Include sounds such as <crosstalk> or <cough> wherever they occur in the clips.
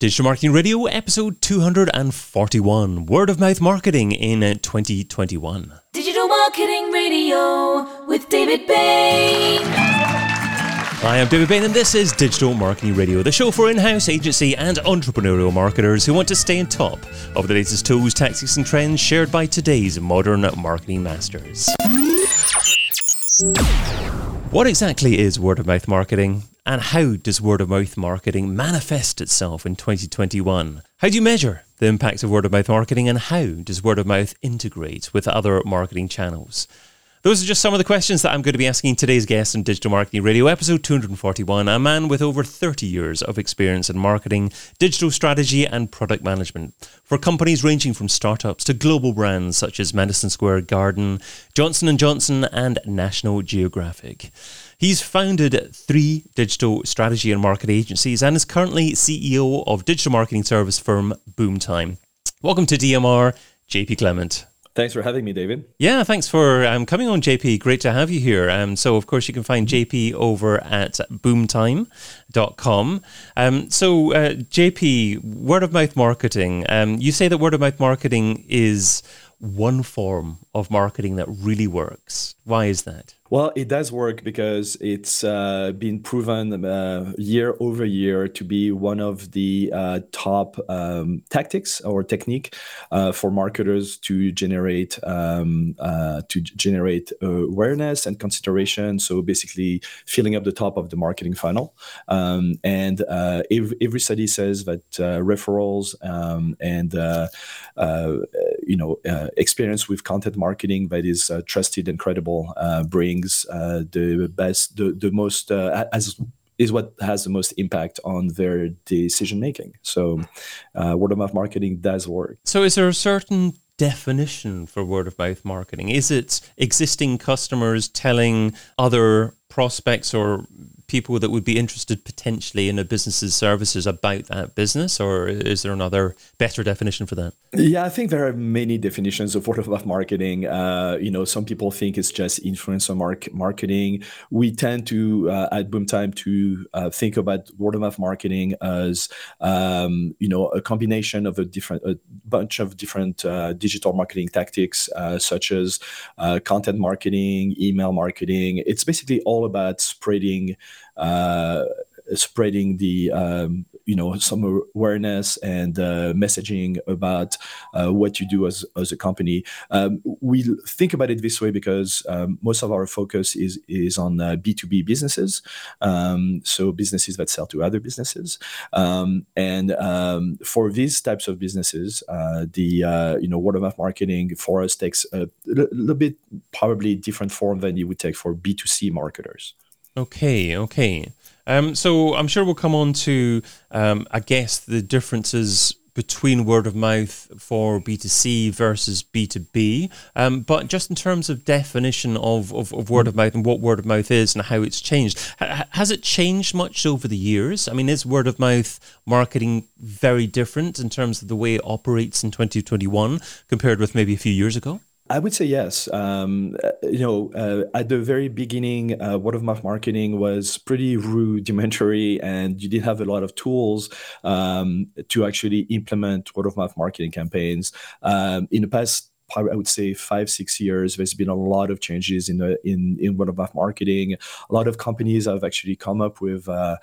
Digital Marketing Radio, episode 241 Word of Mouth Marketing in uh, 2021. Digital Marketing Radio with David Bain. Hi, I'm David Bain, and this is Digital Marketing Radio, the show for in house agency and entrepreneurial marketers who want to stay on top of the latest tools, tactics, and trends shared by today's modern marketing masters. What exactly is word of mouth marketing? And how does word of mouth marketing manifest itself in 2021? How do you measure the impact of word of mouth marketing and how does word of mouth integrate with other marketing channels? Those are just some of the questions that I'm going to be asking today's guest on Digital Marketing Radio, episode 241, a man with over 30 years of experience in marketing, digital strategy, and product management for companies ranging from startups to global brands such as Madison Square Garden, Johnson & Johnson, and National Geographic. He's founded three digital strategy and market agencies and is currently CEO of digital marketing service firm Boomtime. Welcome to DMR, JP Clement. Thanks for having me, David. Yeah, thanks for um, coming on, JP. Great to have you here. Um, so, of course, you can find JP over at boomtime.com. Um, so, uh, JP, word of mouth marketing. Um, you say that word of mouth marketing is one form of marketing that really works. Why is that? Well, it does work because it's uh, been proven uh, year over year to be one of the uh, top um, tactics or technique uh, for marketers to generate um, uh, to generate awareness and consideration. So basically, filling up the top of the marketing funnel. Um, and uh, every, every, study says that referrals um, and you know experience with content marketing that is trusted and credible bring brings uh, the best, the, the most, uh, as is what has the most impact on their decision making. So, uh, word of mouth marketing does work. So, is there a certain definition for word of mouth marketing? Is it existing customers telling other prospects or people that would be interested potentially in a business's services about that business, or is there another better definition for that? Yeah, I think there are many definitions of word of mouth marketing. Uh, you know, some people think it's just influencer mark- marketing. We tend to uh, at Boomtime to uh, think about word of mouth marketing as um, you know a combination of a different a bunch of different uh, digital marketing tactics, uh, such as uh, content marketing, email marketing. It's basically all about spreading uh, spreading the um, you know some awareness and uh, messaging about uh, what you do as, as a company. Um, we think about it this way because um, most of our focus is is on B two B businesses, um, so businesses that sell to other businesses, um, and um, for these types of businesses, uh, the uh, you know word of mouth marketing for us takes a little bit probably different form than you would take for B two C marketers. Okay, okay. Um, so I'm sure we'll come on to, um, I guess, the differences between word of mouth for B2C versus B2B. Um, but just in terms of definition of, of, of, word of mouth and what word of mouth is and how it's changed, ha- has it changed much over the years? I mean, is word of mouth marketing very different in terms of the way it operates in 2021 compared with maybe a few years ago? I would say yes. Um, you know, uh, at the very beginning, uh, word of mouth marketing was pretty rudimentary, and you didn't have a lot of tools um, to actually implement word of mouth marketing campaigns. Um, in the past I would say five six years. There's been a lot of changes in the in in word of mouth marketing. A lot of companies have actually come up with. Uh,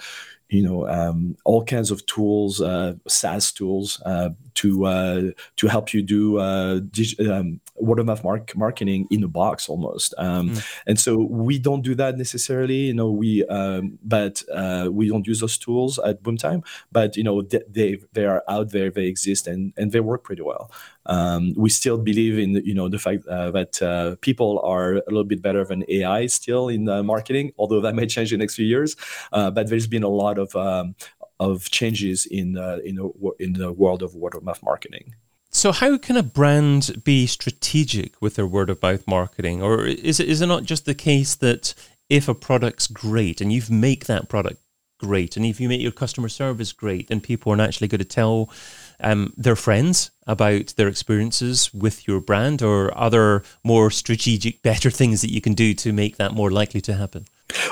you know um, all kinds of tools, uh, SaaS tools uh, to uh, to help you do uh, dig- um, word of mouth mark- marketing in a box almost. Um, mm. And so we don't do that necessarily. You know, we um, but uh, we don't use those tools at Boomtime. But you know, they, they they are out there, they exist, and and they work pretty well. Um, we still believe in you know the fact uh, that uh, people are a little bit better than AI still in marketing, although that may change in the next few years. Uh, but there's been a lot of um, of changes in in the, in the world of word of mouth marketing. So, how can a brand be strategic with their word of mouth marketing, or is it is it not just the case that if a product's great and you've make that product great, and if you make your customer service great, then people are naturally going to tell um, their friends about their experiences with your brand, or other more strategic, better things that you can do to make that more likely to happen?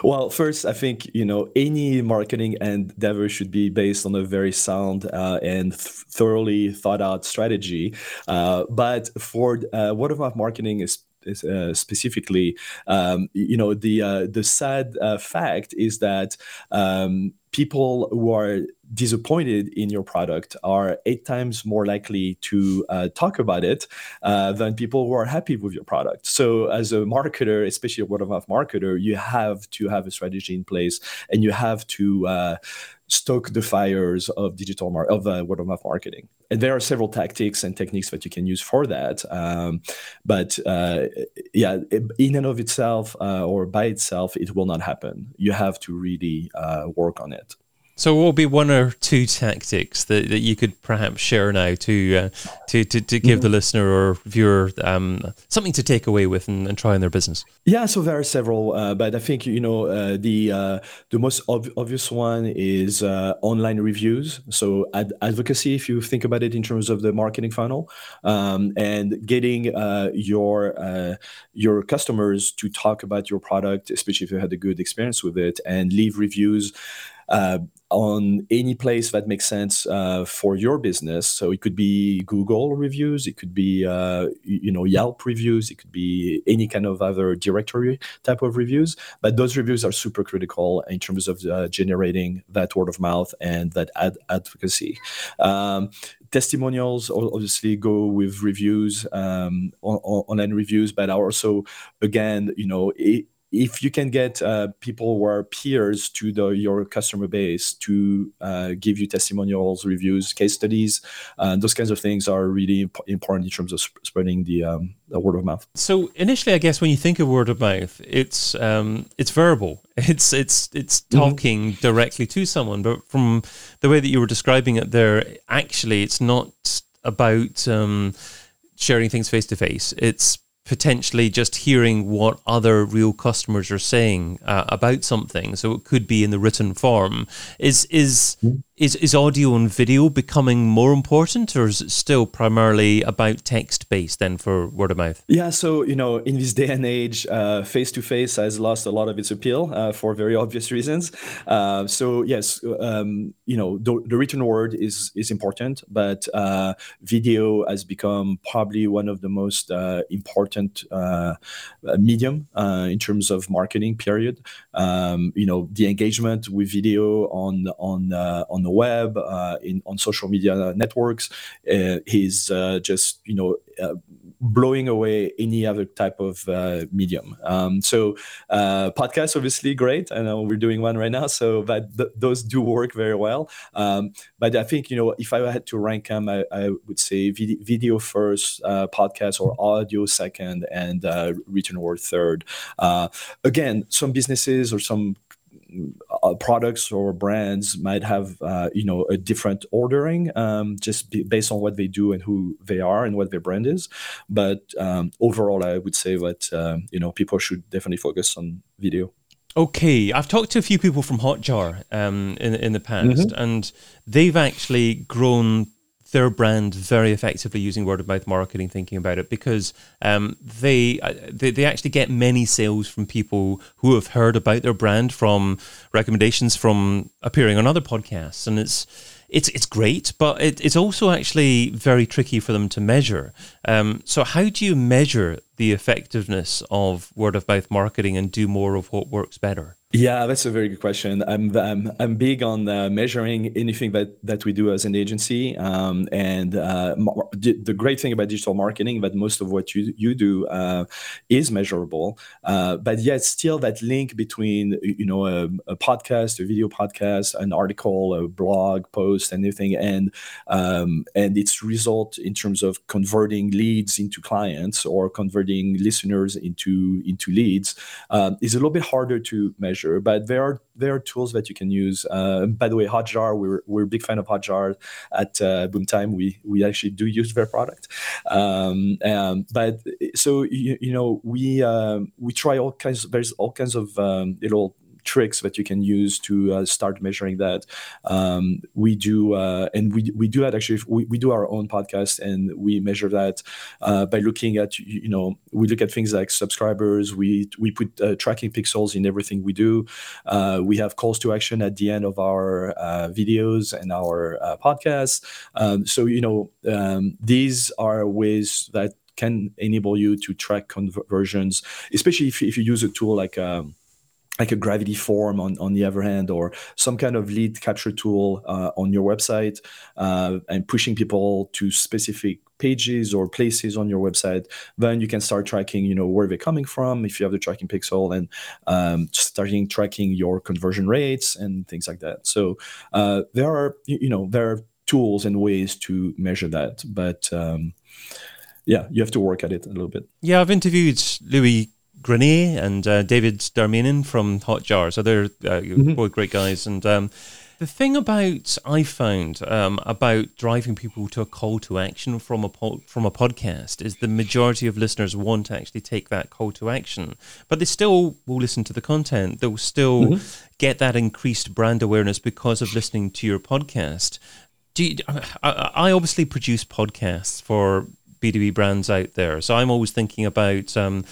Well, first, I think you know any marketing endeavor should be based on a very sound uh, and th- thoroughly thought out strategy. Uh, but for uh, word of mouth marketing is uh, specifically, um, you know, the uh, the sad uh, fact is that um, people who are disappointed in your product are eight times more likely to uh, talk about it uh, than people who are happy with your product. So, as a marketer, especially a word of mouth marketer, you have to have a strategy in place and you have to uh, stoke the fires of digital mar- of uh, word of mouth marketing. And there are several tactics and techniques that you can use for that. Um, but uh, yeah, in and of itself uh, or by itself, it will not happen. You have to really uh, work on it. So, what will be one or two tactics that, that you could perhaps share now to uh, to, to, to give the listener or viewer um, something to take away with and, and, try in their business? Yeah, so there are several, uh, but I think you know uh, the uh, the most ob- obvious one is uh, online reviews. So, ad- advocacy, if you think about it in terms of the marketing funnel, um, and getting uh, your your customers to talk about your product, especially if you had a good experience with it, and leave reviews on any place that makes sense uh, for your business. So it could be Google reviews, it could be uh, you know Yelp reviews, it could be any kind of other directory type of reviews. But those reviews are super critical in terms of uh, generating that word of mouth and that ad advocacy. Um, testimonials obviously go with reviews um, on, on, online reviews but also again you know if you can get uh, people who are peers to the, your customer base to uh, give you testimonials, reviews, case studies, uh, those kinds of things are really imp- important in terms of sp- spreading the, um, the, word of mouth. So initially, I guess when you think of word of mouth, it's um, it's verbal. <laughs> It's it's it's mm-hmm. talking mm-hmm. directly to someone. But from the way that you were describing it there, actually, it's not about um, sharing things face to face. It's potentially just hearing what other real customers are saying uh, about something. So it could be in the written form. Is is mm-hmm. Is is audio and video becoming more important, or is it still primarily about text based then for word of mouth? Yeah. So you know, in this day and age, face to face has lost a lot of its appeal uh, for very obvious reasons. Uh, so yes, um, you know, the, the, written word is is important, but uh, video has become probably one of the most uh, important uh, medium uh, in terms of marketing. Period. Um, you know, the engagement with video on on on the web, in on social media networks, is just you know blowing away any other type of uh, medium. Um, so uh, podcasts obviously great. I know we're doing one right now, so but th- those do work very well. Um, but I think you know if I had to rank them, I, I would say vid- video first, uh, podcast or audio second, and uh, written word third. Uh, again, some businesses or some uh, products or brands might have uh, you know a different ordering um, just based on what they do and who they are and what their brand is but um, overall i would say that um, you know people should definitely focus on video Okay, I've talked to a few people from Hotjar um, in in the past, mm-hmm. and they've actually grown their brand very effectively using word of mouth marketing, thinking about it, because um, they, uh, they they actually get many sales from people who have heard about their brand from recommendations from appearing on other podcasts, and it's it's it's great, but it, it's also actually very tricky for them to measure. Um, so, how do you measure the effectiveness of word of mouth marketing and do more of what works better? Yeah, that's a very good question. I'm I'm, I'm big on uh, measuring anything that that we do as an agency, um, and uh, the great thing about digital marketing that most of what you you do uh, is measurable. Uh, but yet, still that link between you know a, a, podcast, a video podcast, an article, a blog post, anything, and um, and its result in terms of converting leads into clients or converting listeners into into leads um, is a little bit harder to measure But there are there are tools that you can use. Uh, by the way, Hotjar, we're we're a big fan of Hotjar at uh, Boomtime. We we actually do use their product. Um, um, but so you, you know we uh, we try all kinds. There's all kinds of um, little tricks that you can use to uh, start measuring that. Um, we do, uh, and we we do that actually. We, we do our own podcast, and we measure that uh, by looking at you know we look at things like subscribers. We we put tracking pixels in everything we do. We have calls to action at the end of our videos and our podcasts. Um, so you know um, these are ways that can enable you to track conversions, especially if, if you use a tool like um, like a gravity form on, on the other hand or some kind of lead capture tool uh, on your website uh, and pushing people to specific pages or places on your website then you can start tracking you know where they're coming from if you have the tracking pixel and um, starting tracking your conversion rates and things like that so uh, there are you know there are tools and ways to measure that but um, yeah, you have to work at it a little bit. Yeah, I've interviewed Louis Grenier and uh, David Darmanin from Hotjar. So they're uh, mm-hmm. both great guys. And um, the thing about I found um, about driving people to a call to action from a po- from a podcast is the majority of listeners want to actually take that call to action, but they still will listen to the content. They'll still mm-hmm. get that increased brand awareness because of listening to your podcast. Do you, I, I obviously produce podcasts for B2B brands out there. So I'm always thinking about um,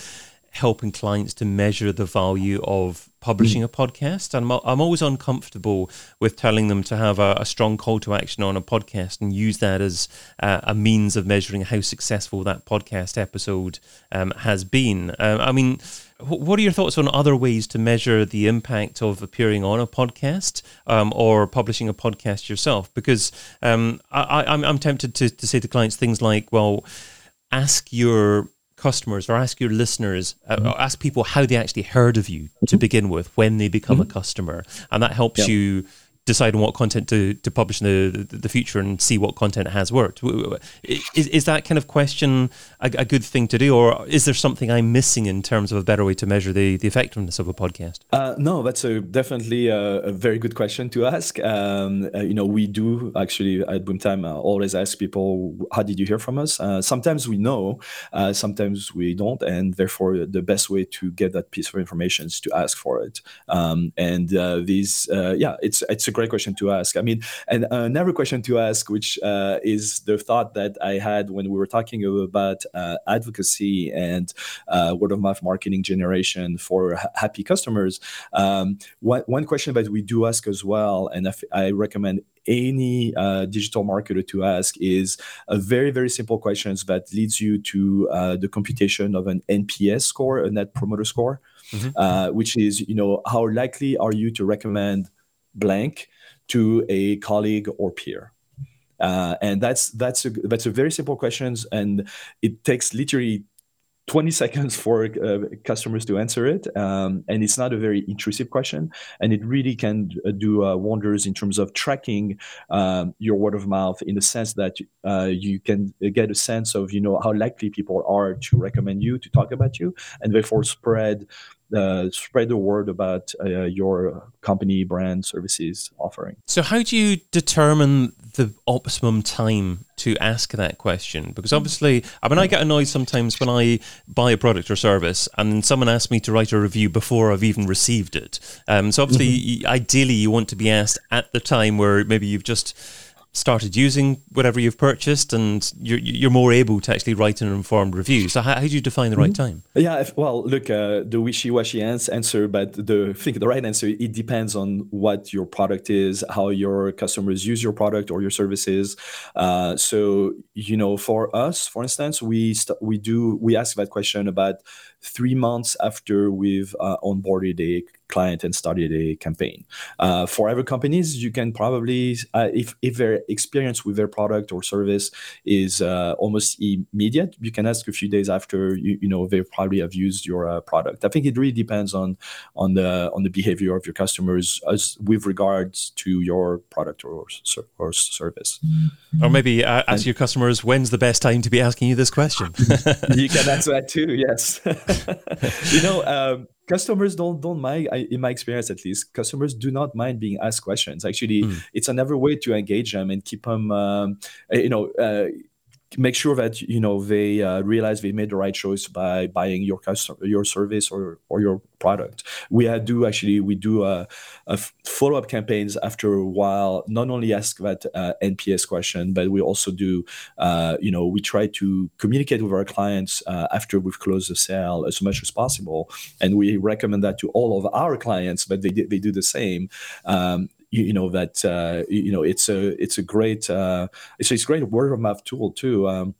helping clients to measure the value of publishing a podcast. And I'm, I'm always uncomfortable with telling them to have a, a strong call to action on a podcast and use that as uh, a means of measuring how successful that podcast episode um, has been. Uh, I mean, what are your thoughts on other ways to measure the impact of appearing on a podcast um, or publishing a podcast yourself? Because um, I, am tempted to, to say to clients things like, well, ask your customers or ask your listeners, uh, mm-hmm. ask people how they actually heard of you to begin with when they become mm-hmm. a customer. And that helps yeah. you decide on what content to, to publish in the, the, future and see what content has worked. Is, is that kind of question a, a, good thing to do, or is there something I'm missing in terms of a better way to measure the, the effectiveness of a podcast? Uh, no, that's a, definitely a, a, very good question to ask. Um, uh, you know, we do actually at Boomtime uh, always ask people, how did you hear from us? Uh, sometimes we know, uh, sometimes we don't, and therefore the best way to get that piece of information is to ask for it. Um, and uh, these, yeah, it's it's a great question to ask. I mean, and another question to ask, which uh, is the thought that I had when we were talking about uh, advocacy and uh, word of mouth marketing generation for happy customers. Um, one, one question that we do ask as well, and I recommend any uh, digital marketer to ask is a very very simple questions that leads you to uh, the computation of an NPS score, a Net Promoter Score, mm-hmm. uh, which is you know how likely are you to recommend blank to a colleague or peer? Uh, and that's that's a that's a very simple question, and it takes literally 20 <laughs> seconds for uh, customers to answer it um, and it's not a very intrusive question and it really can uh, do uh, wonders in terms of tracking um, your word of mouth in the sense that uh, you can get a sense of you know how likely people are to recommend you to talk about you and therefore spread uh, spread the word about uh, your company, brand, services offering. So, how do you determine the optimum time to ask that question? Because obviously, I mean, I get annoyed sometimes when I buy a product or service and someone asks me to write a review before I've even received it. Um, so, obviously, mm-hmm. ideally, you want to be asked at the time where maybe you've just started using whatever you've purchased and you're, you're more able to actually write an informed review. So how, how do you define the right mm-hmm. time? Yeah, if, well, look, uh, the wishy-washy answer, but the think the right answer, it depends on what your product is, how your customers use your product or your services. Uh, so, you know, for us, for instance, we st- we do we ask that question about three months after we've uh, onboarded a client and started a campaign. Uh, for other companies, you can probably, uh, if, if their experience with their product or service is uh, almost immediate, you can ask a few days after you, you know they probably have used your uh, product. I think it really depends on on the on the behavior of your customers as with regards to your product or or service. Or maybe uh, ask and, your customers when's the best time to be asking you this question. <laughs> you can answer that too. Yes. <laughs> <laughs> you know, um, customers don't don't mind. I, in my experience, at least, customers do not mind being asked questions. Actually, mm. it's another way to engage them and keep them, um, you know. Uh, make sure that you know they uh, realize they made the right choice by buying your customer your service or or your product. We do actually we do a, a follow-up campaigns after a while not only ask that uh, nps question but we also do uh, you know we try to communicate with our clients uh, after we've closed the sale as much as possible. And we recommend that to all of our clients but they, they do the same. Um, you, you know that uh, you know it's a it's a great uh, it's a great word of mouth tool too. Um,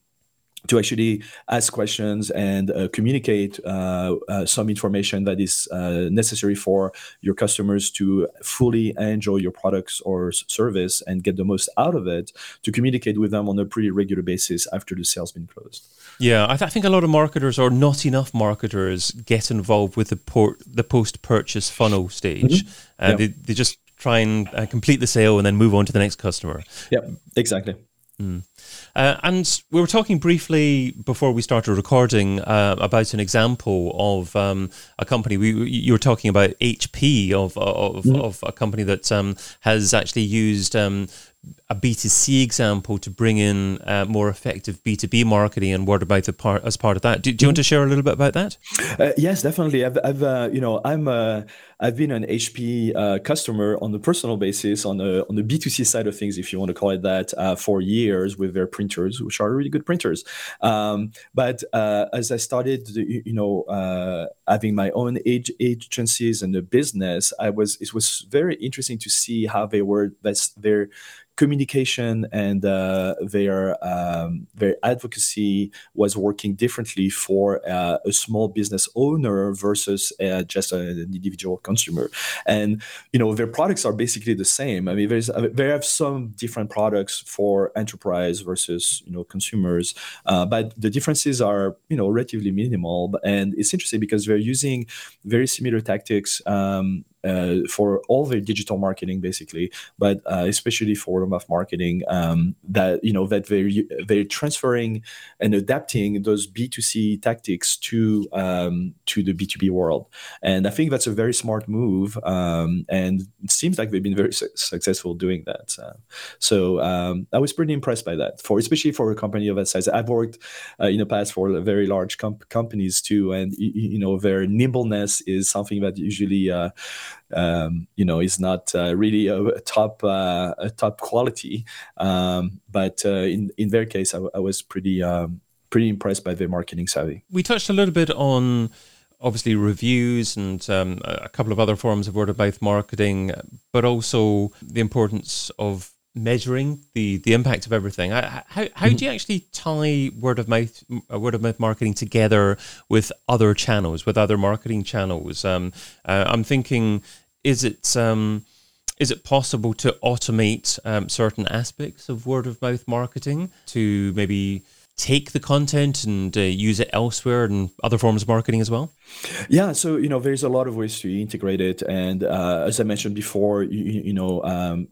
to actually ask questions and uh, communicate uh, uh, some information that is uh, necessary for your customers to fully enjoy your products or service and get the most out of it to communicate with them on a pretty regular basis after the sale's been closed yeah i, th- I think a lot of marketers or not enough marketers get involved with the, port, the post-purchase funnel stage mm-hmm. and yeah. they, they just try and uh, complete the sale and then move on to the next customer. Yeah, exactly. Mm. Uh, and we were talking briefly before we started recording uh, about an example of um, a company. We you were talking about HP of of, mm. of a company that um, has actually used um, a B2C example to bring in uh, more effective B2B marketing and word mouth as part of that. Do, do you want to share a little bit about that? Uh, yes, definitely. I've, I've uh, you know, I'm, uh, I've been an HP uh, customer on a personal basis on the on the B2C side of things, if you want to call it that, uh, for years with their printers, which are really good printers. Um, but as I started, you know, having my own age agencies and the business, I was it was very interesting to see how they were that's their communication and uh, their um, their advocacy was working differently for uh, a small business owner versus uh, just an individual consumer. And you know their products are basically the same. I mean, there's uh, they have some different products for enterprise versus you know consumers, uh, but the differences are you know relatively minimal. And it's interesting because they're using very similar tactics. Um, for all their digital marketing basically but uh, especially for word of mouth marketing um, that you know that they're they're transferring and adapting those b2c tactics to um, to the b2b world. And i think that's a very smart move um, and it seems like they've been very su- successful doing that uh, so um, i was pretty impressed by that for especially for a company of that size. I've worked uh, in the past for very large companies too and you, you know their nimbleness is something that usually uh, um, you know is not uh, really a, a top uh, a top quality. Um, but uh, in in their case, I, I was pretty um, pretty impressed by their marketing savvy. We touched a little bit on obviously reviews and um, a couple of other forms of word of mouth marketing, but also the importance of measuring the the impact of everything. How how, how do you actually tie word of mouth uh, word of mouth marketing together with other channels, with other marketing channels? Um, uh, I'm thinking is it um, is it possible to automate um, certain aspects of word of mouth marketing to maybe take the content and uh, use it elsewhere and other forms of marketing as well? Yeah, so you know, there's a lot of ways to integrate it, and uh, as I mentioned before, you, you know. Um,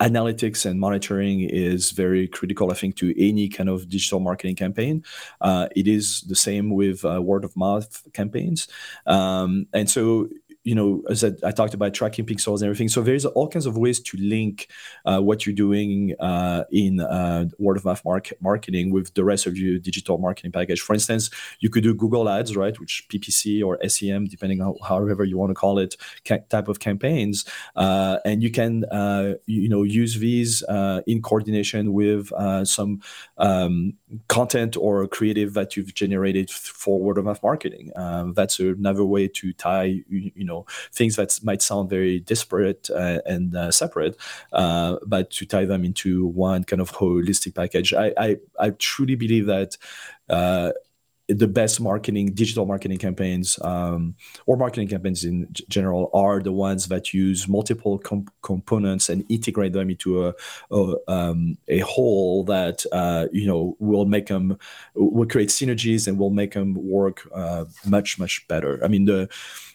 analytics and monitoring is very critical, I think, to any kind of digital marketing campaign. Uh, it is the same with uh, word of mouth campaigns. Um, and so you know, as I, I, talked about tracking pixels and everything. So there's all kinds of ways to link uh, what you're doing uh, in uh, word of mouth mark- marketing with the rest of your digital marketing package. For instance, you could do Google Ads, right, which PPC or SEM, depending on however you want to call it, ca- type of campaigns, uh, and you can uh, you know use these uh, in coordination with some um, content or creative that you've generated for word of mouth marketing. Um, that's another way to tie you, you know things that might sound very disparate uh, and uh, separate, uh, but to tie them into one kind of holistic package. I I, I truly believe that the best marketing digital marketing campaigns um, or marketing campaigns in general are the ones that use multiple com- components and integrate them into a a, um, a whole that uh, you know will make them will create synergies and will make them work uh, much much better. I mean the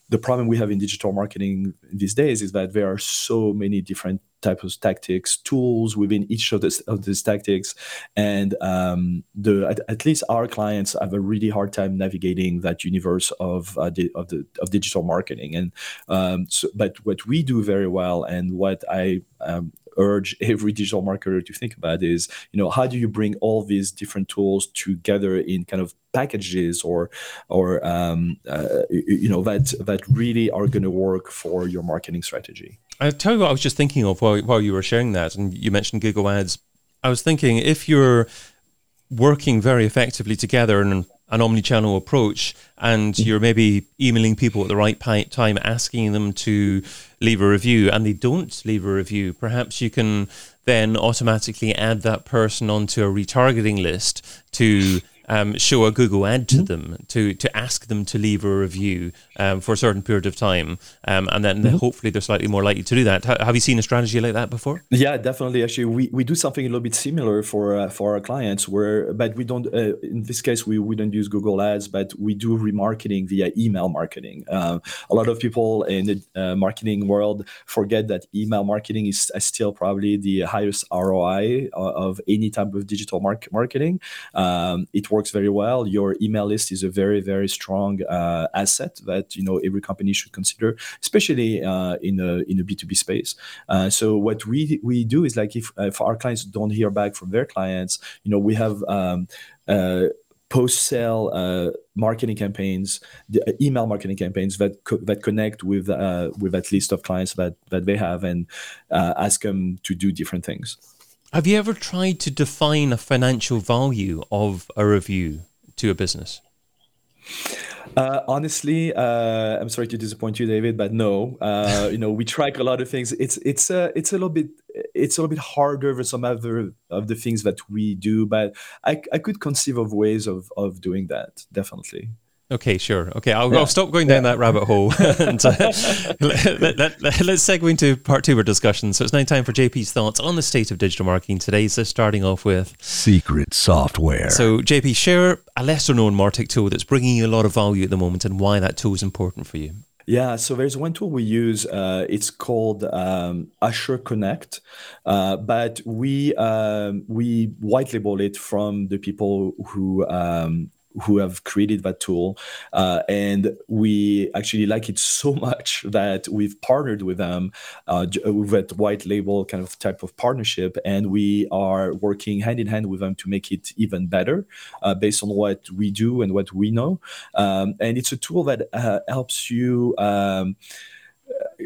the problem we have in digital marketing these days is that there are so many different types of tactics, tools within each of, this, of these tactics, and um, the at, at, least our clients have a really hard time navigating that universe of uh, di- of the of digital marketing. And um, so, but what we do very well, and what I um, urge every digital marketer to think about is you know how do you bring all these different tools together in kind of packages or or um, uh, you know that that really are going to work for your marketing strategy. I tell you what I was just thinking of while while you were sharing that, and you mentioned Google Ads. I was thinking if you're working very effectively together in an omni-channel approach and you're maybe emailing people at the right time asking them to leave a review and they don't leave a review perhaps you can then automatically add that person onto a retargeting list to um, show a Google ad to mm-hmm. them to to ask them to leave a review um, for a certain period of time, um, and then mm-hmm. hopefully they're slightly more likely to do that. H- have you seen a strategy like that before? Yeah, definitely. Actually, we, we do something a little bit similar for uh, for our clients, where but we don't. Uh, in this case, we wouldn't use Google Ads, but we do remarketing via email marketing. Uh, a lot of people in the uh, marketing world forget that email marketing is still probably the highest ROI uh, of any type of digital marketing. Um, it works works very well. Your email list is a very very strong uh, asset that you know every company should consider, especially uh, in a in a B two B space. Uh, so what we we do is like if if our clients don't hear back from their clients, you know we have. Um, uh, post-sale uh, marketing campaigns, the, uh, email marketing campaigns that co- that connect with uh, with that list of clients that that they have, and uh, ask them to do different things. Have you ever tried to define a financial value of a review to a business? Uh, honestly, uh, I'm sorry to disappoint you, David, but no. Uh, you know, we track a lot of things. It's it's a uh, it's a little bit it's a little bit harder than some other of the things that we do, but I, I could conceive of ways of of doing that. Definitely. Okay, sure. Okay, I'll, yeah. I'll stop going down yeah. that rabbit hole. <laughs> and, uh, let, us <laughs> let, let, segue into part two of our discussion. So it's now time for JP's thoughts on the state of digital marketing today. So starting off with secret software. So JP, share a lesser known Martech tool that's bringing you a lot of value at the moment and why that tool is important for you. Yeah, so there's one tool we use. Uh, it's called um, Asher Connect, uh, but we um, we white label it from the people who um, who have created that tool uh, and we actually like it so <laughs> much that we've partnered with them uh, with that white label kind of type of partnership and we are working hand in hand with them to make it even better uh, based on what we do and what we know. Um, and it's a tool that uh, helps you um,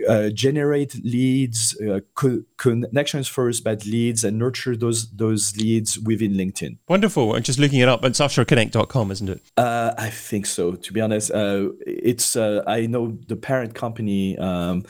uh, generate leads, uh, co- connections first, but leads, and nurture those those leads within LinkedIn. Wonderful. And just looking it up, it's asherconnect.com, isn't it? Uh, I think so. To be honest, uh, it's uh, I know the parent company. Um,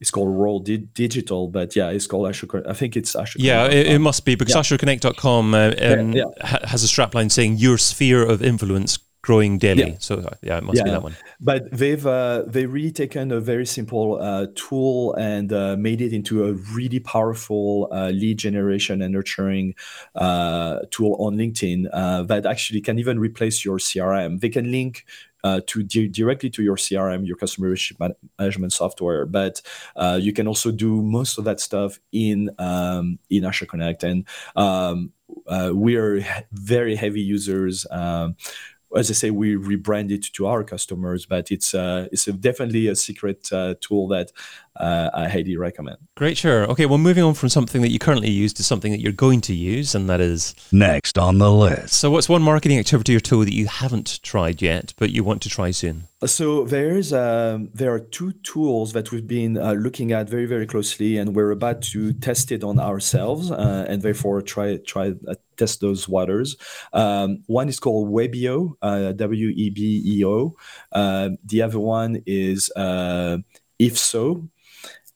it's called Roll Digital, but yeah, it's called Asher. I think it's Asher. Yeah, it, it, must be because yeah. AsherConnect.com uh, um, yeah, yeah. has a strapline saying your sphere of influence growing daily. Yeah. So uh, yeah, it must yeah. be that one. But they've uh, they really taken a very simple uh, tool and uh, made it into a really powerful uh, lead generation and nurturing uh, tool on LinkedIn that actually can even replace your CRM. They can link uh, to di- directly to your CRM, your customer relationship management software. But uh, you can also do most of that stuff in um, in Asher Connect, and um, uh, we are very heavy users. Um, as I say, we rebrand it to our customers, but it's uh, it's a, definitely a secret uh, tool that uh, I highly recommend. Great, sure. Okay, well, moving on from something that you currently use to something that you're going to use, and that is next on the list. So, what's one marketing activity or tool that you haven't tried yet, but you want to try soon? So there's um, there are two tools that we've been uh, looking at very very closely, and we're about to test it on ourselves, uh, and therefore try try uh, test those waters. Um, one is called Webeo, uh, W E B E O. Uh, the other one is uh, If So.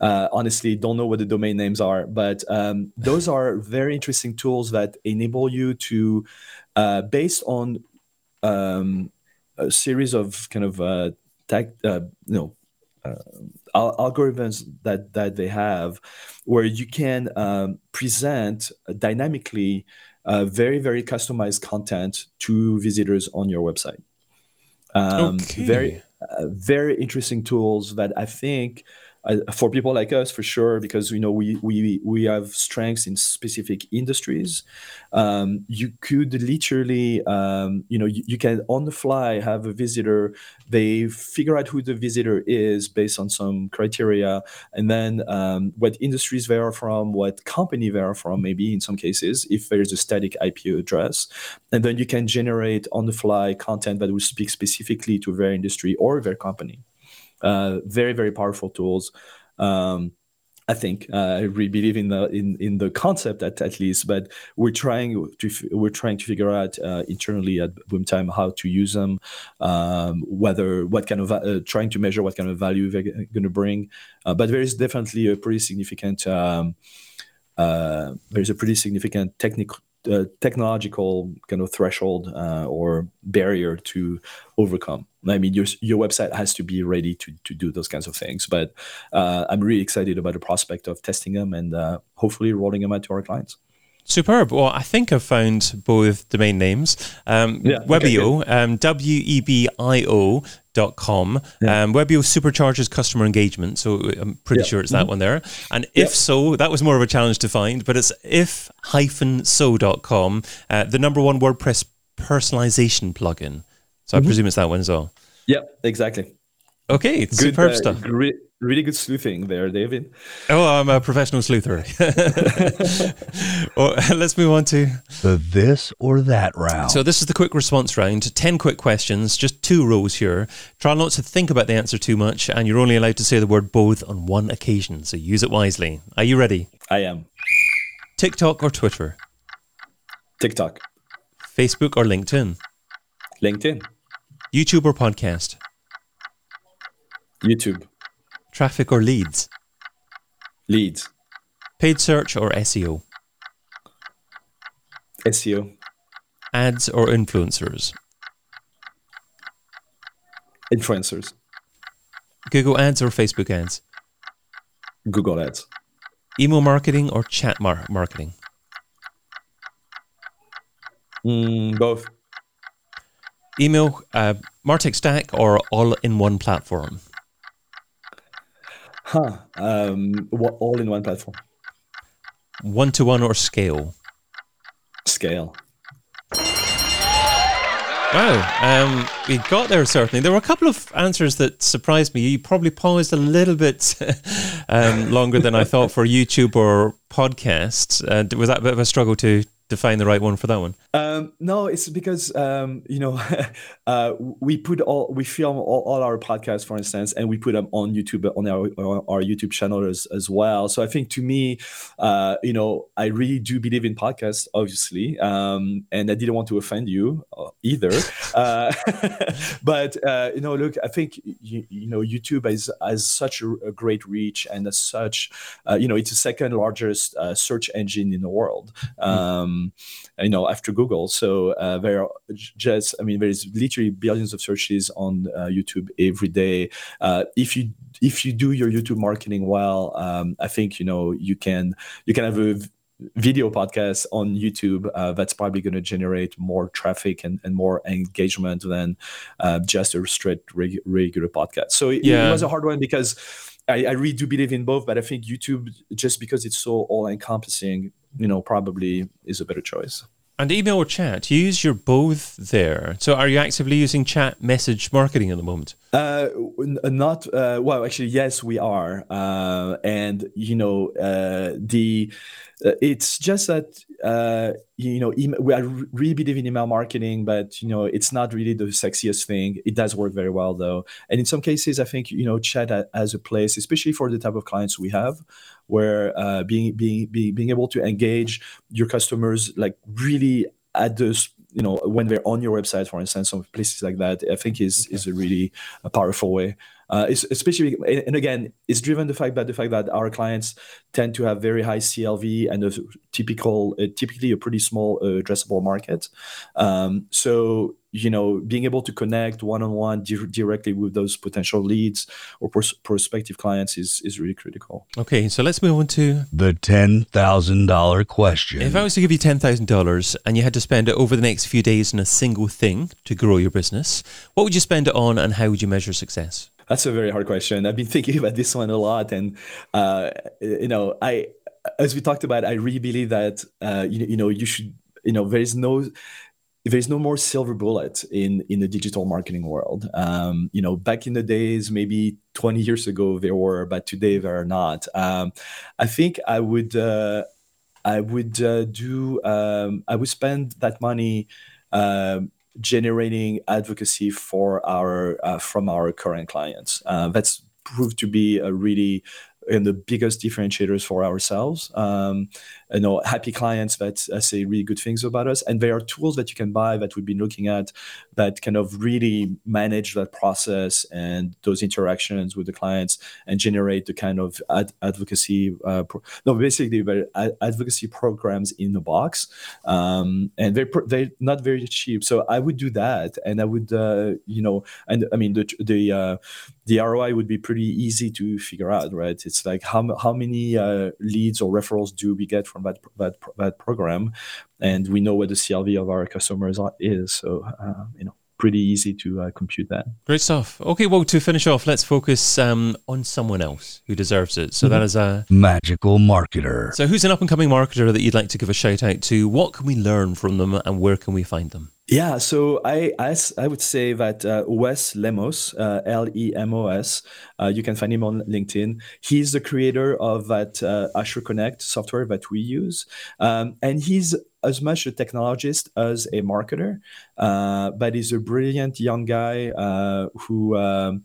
Uh, honestly, don't know what the domain names are, but um, those are very interesting tools that enable you to, uh, based on um, a series of kind of uh, tech, you know, algorithms that that they have, where you can um, present dynamically uh, very very customized content to visitors on your website. Um, okay. Very uh, very interesting tools that I think for people like us, for sure, because you know we we we have strengths in specific industries. Um, you could literally, um, you know, you, you, can on the fly have a visitor. They figure out who the visitor is based on some criteria, and then um, what industries they are from, what company they are from, maybe in some cases, if there's a static IP address, and then you can generate on the fly content that will speak specifically to their industry or their company. Uh, very very powerful tools. Um, I think uh, I really believe in the in, in the concept at, at least, but we're trying to we're trying to figure out uh, internally at Boomtime how to use them, um, whether what kind of uh, trying to measure what kind of value they're going to bring. Uh, but there is definitely a pretty significant um, uh, there's a pretty significant technical uh, technological kind of threshold uh, or barrier to overcome. I mean, your your website has to be ready to to do those kinds of things. But uh, I'm really excited about the prospect of testing them and uh, hopefully rolling them out to our clients. Superb. Well, I think I've found both domain names. Um, yeah, Webio, okay, um, W E B I O dot com. Yeah. Um, Webio supercharges customer engagement. So I'm pretty yeah. sure it's that mm-hmm. one there. And if so, that was more of a challenge to find, but it's if hyphen so so.com, uh, the number one WordPress personalization plugin. So mm-hmm. I presume it's that one as well. Yep, exactly. Okay, Good, superb uh, stuff. Great, really good sleuthing there, David. Oh, I'm a professional sleuther. <laughs> well, <laughs> let's move on to the this or that round. So this is the quick response round. Ten quick questions, just two rows here. Try not to think about the answer too much, and you're only allowed to say the word both on one occasion. So use it wisely. Are you ready? I am. TikTok or Twitter? TikTok. Facebook or LinkedIn? LinkedIn. YouTube or podcast? YouTube. Traffic or leads? Leads. Paid search or SEO? SEO. Ads or influencers? Influencers. Google ads or Facebook ads? Google ads. Email marketing or chat mar- marketing? Mm, both. Email, uh, Martech Stack or all in one platform? Huh. Um, what, all in one platform. One to one or scale? Scale. Wow, um, we got there certainly. There were a couple of answers that surprised me. You probably paused a little bit <laughs> um, longer than I thought for YouTube or podcasts. Uh, was that a bit of a struggle to to find the right one for that one? Um, no, it's because um, you know <laughs> uh, we put all we film all, all, our podcasts, for instance, and we put them on YouTube on our on our YouTube channel as, as well. So I think to me, uh, you know, I really do believe in podcasts, obviously, um, and I didn't want to offend you uh, either. <laughs> uh, <laughs> but uh, you know, look, I think you, you know YouTube has has such a, a great reach and as such, uh, you know, it's the second largest search engine in the world. Hmm. Um, you know, after Google. So uh, there are just, I mean, there's literally billions of searches on uh, YouTube every day. Uh, if you if you do your YouTube marketing well, um, I think you know you can you can have a video podcast on YouTube uh, that's probably going to generate more traffic and, and more engagement than uh, just a straight reg- regular podcast. So it, yeah. it, was a hard one because I, I, really do believe in both, but I think YouTube, just because it's so all encompassing, you know, probably is a better choice. And email or chat, you use your both there. So are you actively using chat message marketing at the moment? Uh, not uh, well. Actually, yes, we are. Uh, and you know, uh, the uh, it's just that uh, you know email, we are really believe in email marketing, but you know it's not really the sexiest thing. It does work very well though, and in some cases, I think you know chat has a place, especially for the type of clients we have, where uh, being being being being able to engage your customers like really at the you know when they're on your website for instance some places like that i think is okay. is a really a powerful way uh, especially and again it's driven the fact by the fact that our clients tend to have very high clv and a typical uh, typically a pretty small uh, addressable market. Um, so you know being able to connect one-on-one di- directly with those potential leads or pros- prospective clients is is really critical. Okay so let's move on to the $10000 question. If i was to give you $10000 and you had to spend it over the next few days on a single thing to grow your business what would you spend it on and how would you measure success That's a very hard question. I've been thinking <laughs> about this one a lot, and uh, you know, I, as we talked about, I really believe that uh, you, you know you should you know there is no there's no more silver bullet in in the digital marketing world. Um, you know, back in the days, maybe 20 years ago, there were, but today there are not. Um, I think I would uh, I would uh, do um, I would spend that money. Um, generating advocacy for our uh, from our current clients uh, that's proved to be a really and the biggest differentiators for ourselves. Um, you know, happy clients that uh, say really good things about us, and there are tools that you can buy that we've been looking at that kind of really manage that process and those interactions with the clients and generate the kind of ad- advocacy. Uh, pro- no, basically, ad- advocacy programs in the box, um, and they're pr- they're not very cheap. So I would do that, and I would, uh, you know, and I mean the the uh, the ROI would be pretty easy to figure out, right? It's like how how many uh, leads or referrals do we get from that that that program, and we know what the CLV of our customers are, is. So uh, you know, pretty easy to uh, compute that. Great stuff. Okay, well, to finish off, let's focus um, on someone else who deserves it. So mm-hmm. that is a magical marketer. So who's an up and coming marketer that you'd like to give a shout out to? What can we learn from them, and where can we find them? Yeah, so I I, I would say that uh, Wes Lemos, uh, L E M O S, uh, you can find him on LinkedIn. He's the creator of that uh, Asher Connect software that we use, um, and he's as much a technologist as a marketer, uh, but he's a brilliant young guy uh, who. Um,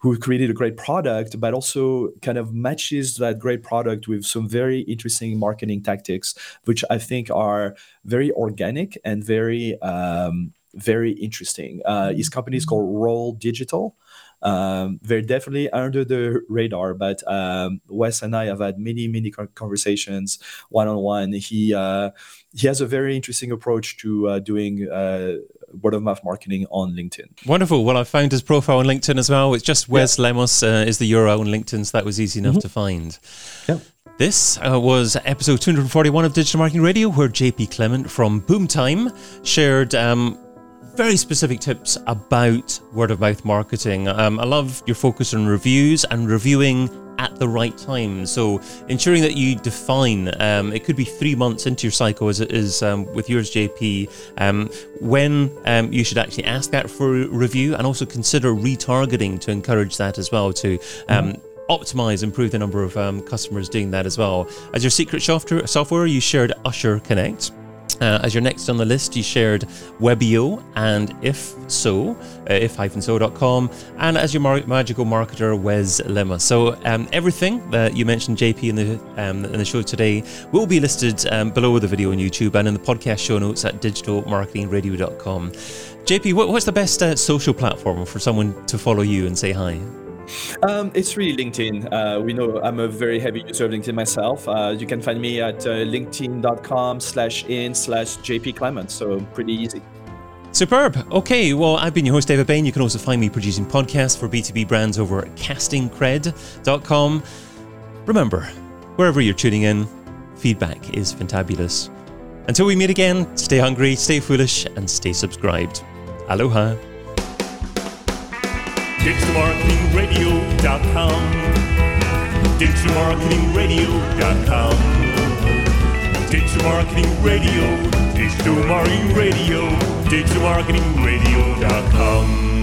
who created a great product, but also kind of matches that great product with some very interesting marketing tactics, which I think are very organic and very um, very interesting. Uh, his company is called Roll Digital. Um, they're definitely under the radar, but um, Wes and I have had many, many conversations one on one. He uh, he has a very interesting approach to uh, doing uh, word of mouth marketing on LinkedIn. Wonderful. Well, I found his profile on LinkedIn as well. It's just Wes yeah. Lemos uh, is the URL on LinkedIn, so that was easy enough mm-hmm. to find. Yeah. This uh, was episode 241 of Digital Marketing Radio, where JP Clement from Boomtime shared um, very specific tips about word of mouth marketing. Um, I love your focus on reviews and reviewing at the right time. So ensuring that you define, um, it could be three months into your cycle as it is um, with yours, JP, um, when um, you should actually ask that for review and also consider retargeting to encourage that as well to mm optimize, improve the number of um, customers doing that as well. As your secret software, you shared Usher Connect. Uh, as your next on the list, you shared Webio and If So, uh, if-so.com, and as your mar- magical marketer, Wes Lemos. So um, everything that you mentioned, JP, in the um, in the show today will be listed um, below the video on YouTube and in the podcast show notes at digitalmarketingradio.com. JP, what, what's the best uh, social platform for someone to follow you and say hi? Um, it's really LinkedIn. Uh, we know I'm a very heavy user of LinkedIn myself. Uh, you can find me at uh, linkedin.com slash in slash JP Clement. So pretty easy. Superb. Okay, well, I've been your host, David Bain. You can also find me producing podcasts for B2B brands over at castingcred.com. Remember, wherever you're tuning in, feedback is fantabulous. Until we meet again, stay hungry, stay foolish, and stay subscribed. Aloha digitalmarketingradio.com digitalmarketingradio.com Digital Marketing Radio, Digital Marketing Radio, digitalmarketingradio.com